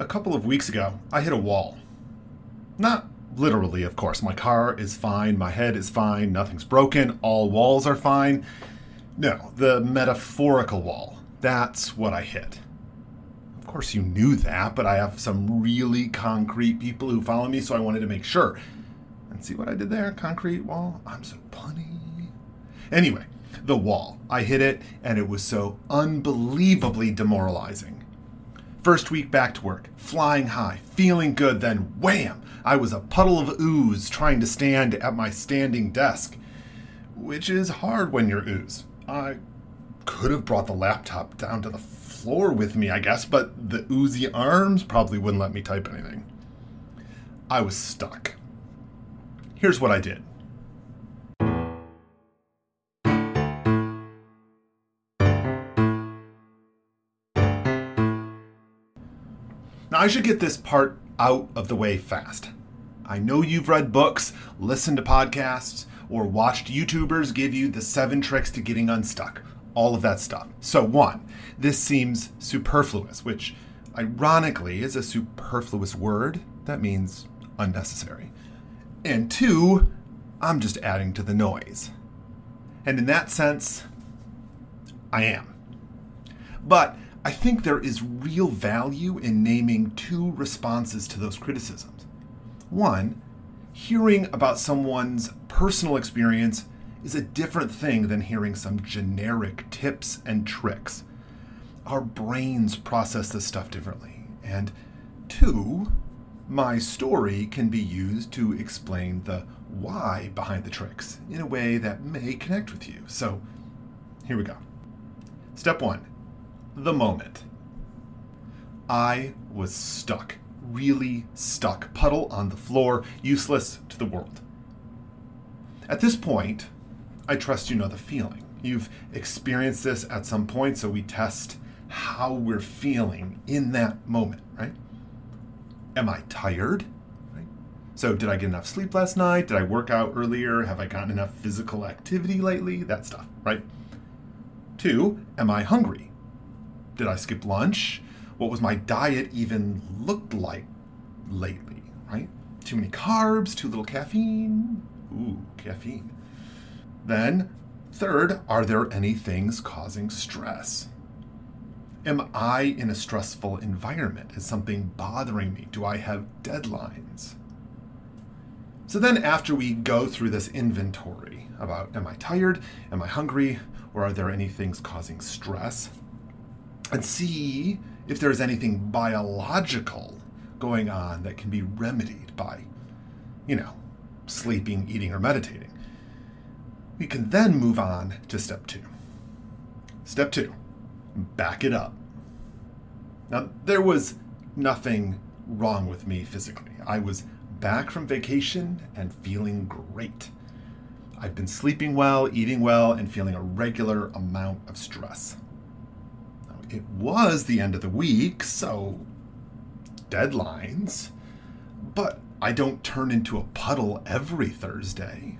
A couple of weeks ago, I hit a wall. Not literally, of course. My car is fine, my head is fine, nothing's broken, all walls are fine. No, the metaphorical wall. That's what I hit. Of course, you knew that, but I have some really concrete people who follow me, so I wanted to make sure. And see what I did there? Concrete wall? I'm so punny. Anyway, the wall. I hit it, and it was so unbelievably demoralizing. First week back to work, flying high, feeling good, then wham! I was a puddle of ooze trying to stand at my standing desk. Which is hard when you're ooze. I could have brought the laptop down to the floor with me, I guess, but the oozy arms probably wouldn't let me type anything. I was stuck. Here's what I did. I should get this part out of the way fast. I know you've read books, listened to podcasts, or watched YouTubers give you the seven tricks to getting unstuck. All of that stuff. So, one, this seems superfluous, which ironically is a superfluous word. That means unnecessary. And two, I'm just adding to the noise. And in that sense, I am. But I think there is real value in naming two responses to those criticisms. One, hearing about someone's personal experience is a different thing than hearing some generic tips and tricks. Our brains process this stuff differently. And two, my story can be used to explain the why behind the tricks in a way that may connect with you. So here we go. Step one the moment. I was stuck, really stuck, puddle on the floor, useless to the world. At this point, I trust you know the feeling. You've experienced this at some point, so we test how we're feeling in that moment, right? Am I tired? So, did I get enough sleep last night? Did I work out earlier? Have I gotten enough physical activity lately? That stuff, right? Two, am I hungry? Did I skip lunch? What was my diet even looked like lately, right? Too many carbs, too little caffeine? Ooh, caffeine. Then, third, are there any things causing stress? Am I in a stressful environment? Is something bothering me? Do I have deadlines? So then, after we go through this inventory about am I tired? Am I hungry? Or are there any things causing stress? And see if there's anything biological going on that can be remedied by, you know, sleeping, eating, or meditating. We can then move on to step two. Step two, back it up. Now, there was nothing wrong with me physically. I was back from vacation and feeling great. I've been sleeping well, eating well, and feeling a regular amount of stress it was the end of the week, so deadlines. But I don't turn into a puddle every Thursday.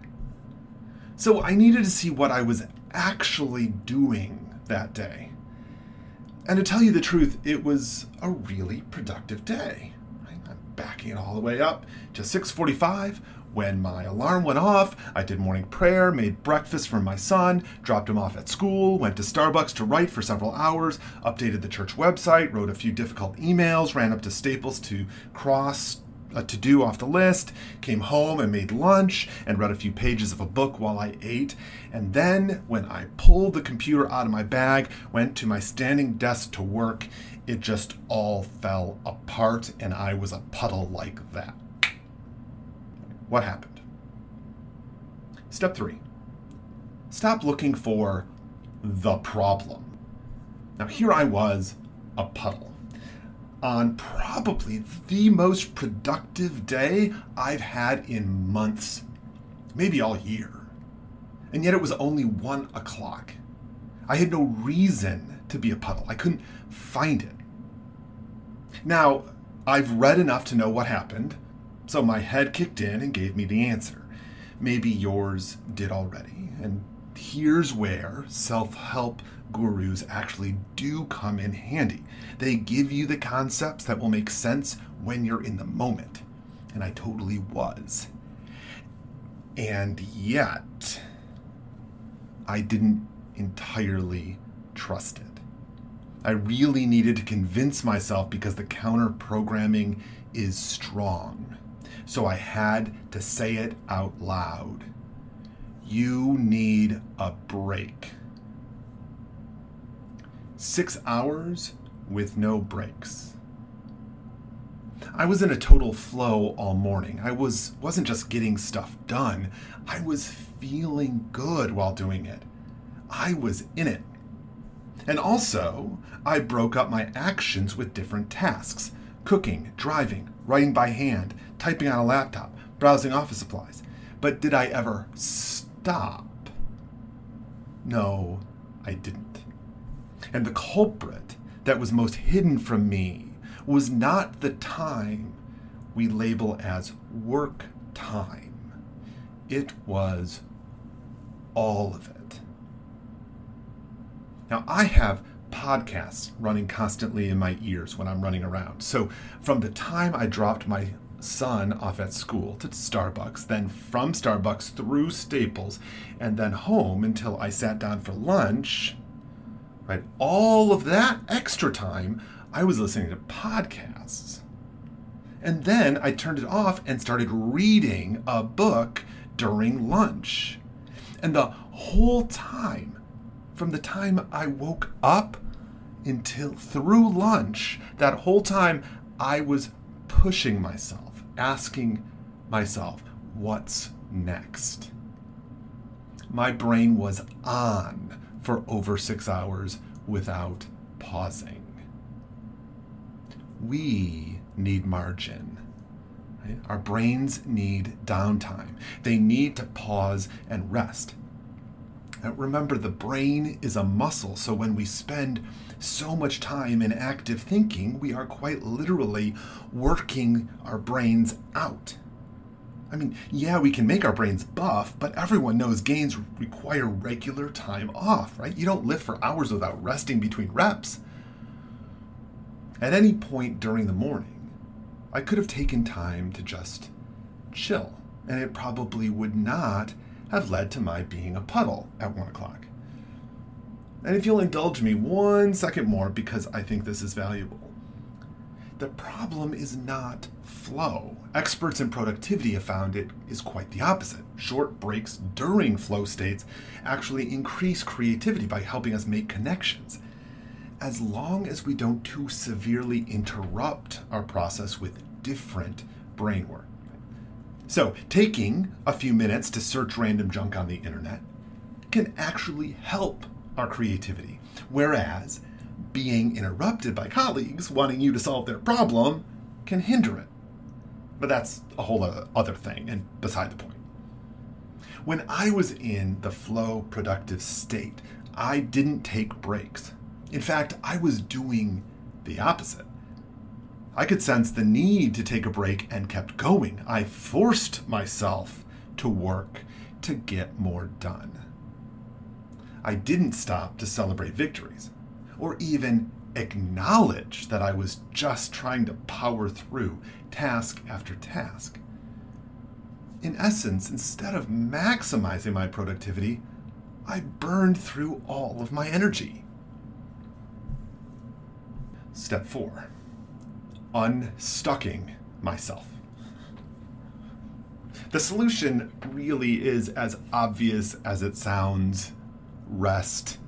So I needed to see what I was actually doing that day. And to tell you the truth, it was a really productive day. Backing it all the way up to 6:45 when my alarm went off, I did morning prayer, made breakfast for my son, dropped him off at school, went to Starbucks to write for several hours, updated the church website, wrote a few difficult emails, ran up to Staples to cross a to do off the list, came home and made lunch and read a few pages of a book while I ate. And then, when I pulled the computer out of my bag, went to my standing desk to work, it just all fell apart and I was a puddle like that. What happened? Step three stop looking for the problem. Now, here I was, a puddle, on probably the most productive day I've had in months, maybe all year. And yet it was only one o'clock. I had no reason to be a puddle, I couldn't find it. Now, I've read enough to know what happened. So my head kicked in and gave me the answer. Maybe yours did already. And here's where self help gurus actually do come in handy. They give you the concepts that will make sense when you're in the moment. And I totally was. And yet, I didn't entirely trusted. I really needed to convince myself because the counter programming is strong. So I had to say it out loud. You need a break. Six hours with no breaks. I was in a total flow all morning. I was wasn't just getting stuff done. I was feeling good while doing it. I was in it. And also, I broke up my actions with different tasks cooking, driving, writing by hand, typing on a laptop, browsing office supplies. But did I ever stop? No, I didn't. And the culprit that was most hidden from me was not the time we label as work time, it was all of it. Now, I have podcasts running constantly in my ears when I'm running around. So, from the time I dropped my son off at school to Starbucks, then from Starbucks through Staples, and then home until I sat down for lunch, right? All of that extra time, I was listening to podcasts. And then I turned it off and started reading a book during lunch. And the whole time, from the time I woke up until through lunch, that whole time I was pushing myself, asking myself, what's next? My brain was on for over six hours without pausing. We need margin. Right? Our brains need downtime. They need to pause and rest. Now, remember, the brain is a muscle, so when we spend so much time in active thinking, we are quite literally working our brains out. I mean, yeah, we can make our brains buff, but everyone knows gains require regular time off, right? You don't lift for hours without resting between reps. At any point during the morning, I could have taken time to just chill, and it probably would not have led to my being a puddle at one o'clock. And if you'll indulge me one second more, because I think this is valuable. The problem is not flow. Experts in productivity have found it is quite the opposite. Short breaks during flow states actually increase creativity by helping us make connections. As long as we don't too severely interrupt our process with different brain work. So, taking a few minutes to search random junk on the internet can actually help our creativity. Whereas being interrupted by colleagues wanting you to solve their problem can hinder it. But that's a whole other thing and beside the point. When I was in the flow productive state, I didn't take breaks. In fact, I was doing the opposite. I could sense the need to take a break and kept going. I forced myself to work to get more done. I didn't stop to celebrate victories or even acknowledge that I was just trying to power through task after task. In essence, instead of maximizing my productivity, I burned through all of my energy. Step four unstucking myself. The solution really is as obvious as it sounds rest.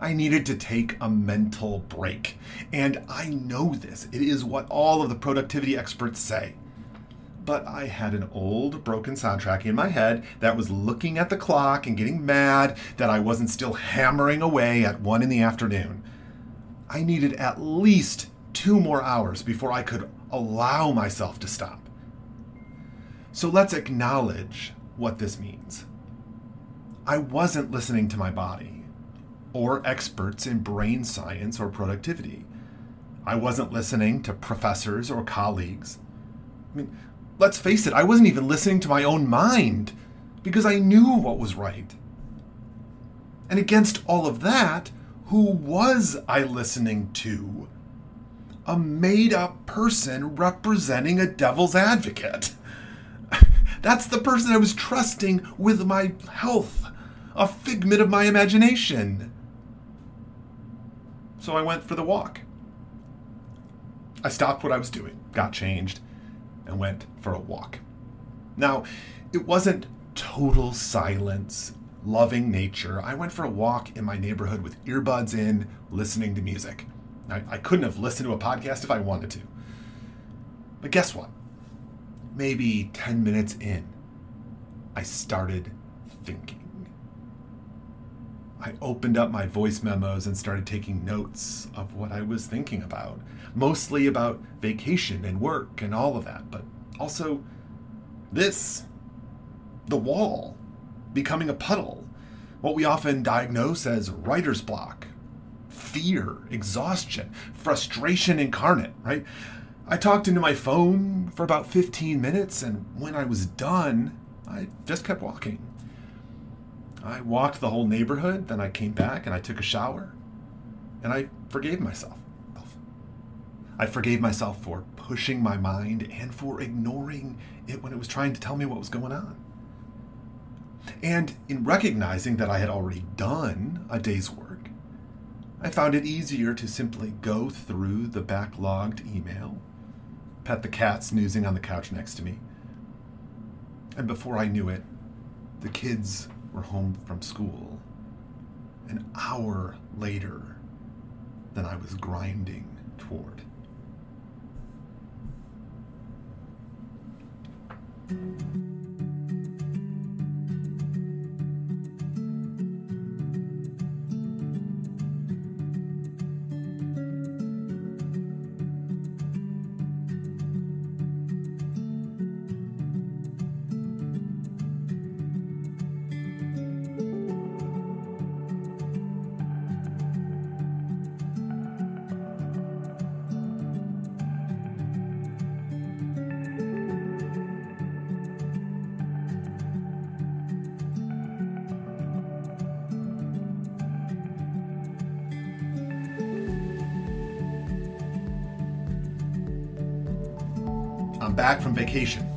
I needed to take a mental break. And I know this. It is what all of the productivity experts say. But I had an old broken soundtrack in my head that was looking at the clock and getting mad that I wasn't still hammering away at one in the afternoon. I needed at least two more hours before I could allow myself to stop. So let's acknowledge what this means. I wasn't listening to my body or experts in brain science or productivity. I wasn't listening to professors or colleagues. I mean, let's face it, I wasn't even listening to my own mind because I knew what was right. And against all of that, who was I listening to? A made up person representing a devil's advocate. That's the person I was trusting with my health, a figment of my imagination. So I went for the walk. I stopped what I was doing, got changed, and went for a walk. Now, it wasn't total silence, loving nature. I went for a walk in my neighborhood with earbuds in, listening to music. I, I couldn't have listened to a podcast if I wanted to. But guess what? Maybe 10 minutes in, I started thinking. I opened up my voice memos and started taking notes of what I was thinking about, mostly about vacation and work and all of that, but also this the wall, becoming a puddle, what we often diagnose as writer's block, fear, exhaustion, frustration incarnate, right? I talked into my phone for about 15 minutes, and when I was done, I just kept walking. I walked the whole neighborhood, then I came back and I took a shower, and I forgave myself. I forgave myself for pushing my mind and for ignoring it when it was trying to tell me what was going on. And in recognizing that I had already done a day's work, I found it easier to simply go through the backlogged email, pet the cat snoozing on the couch next to me, and before I knew it, the kids were home from school. An hour later than I was grinding toward. I'm back from vacation.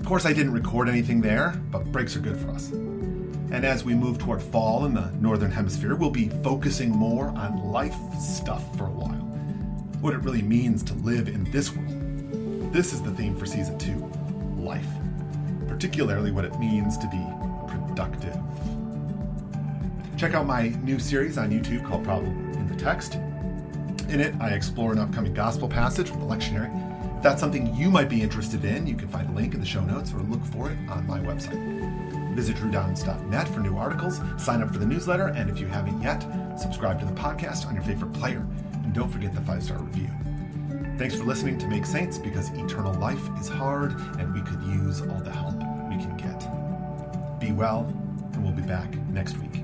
Of course, I didn't record anything there, but breaks are good for us. And as we move toward fall in the Northern Hemisphere, we'll be focusing more on life stuff for a while. What it really means to live in this world. This is the theme for season two life. Particularly what it means to be productive. Check out my new series on YouTube called Problem in the Text. In it, I explore an upcoming gospel passage from the lectionary that's something you might be interested in, you can find a link in the show notes or look for it on my website. Visit drewdowns.net for new articles, sign up for the newsletter, and if you haven't yet, subscribe to the podcast on your favorite player. And don't forget the five star review. Thanks for listening to Make Saints because eternal life is hard and we could use all the help we can get. Be well, and we'll be back next week.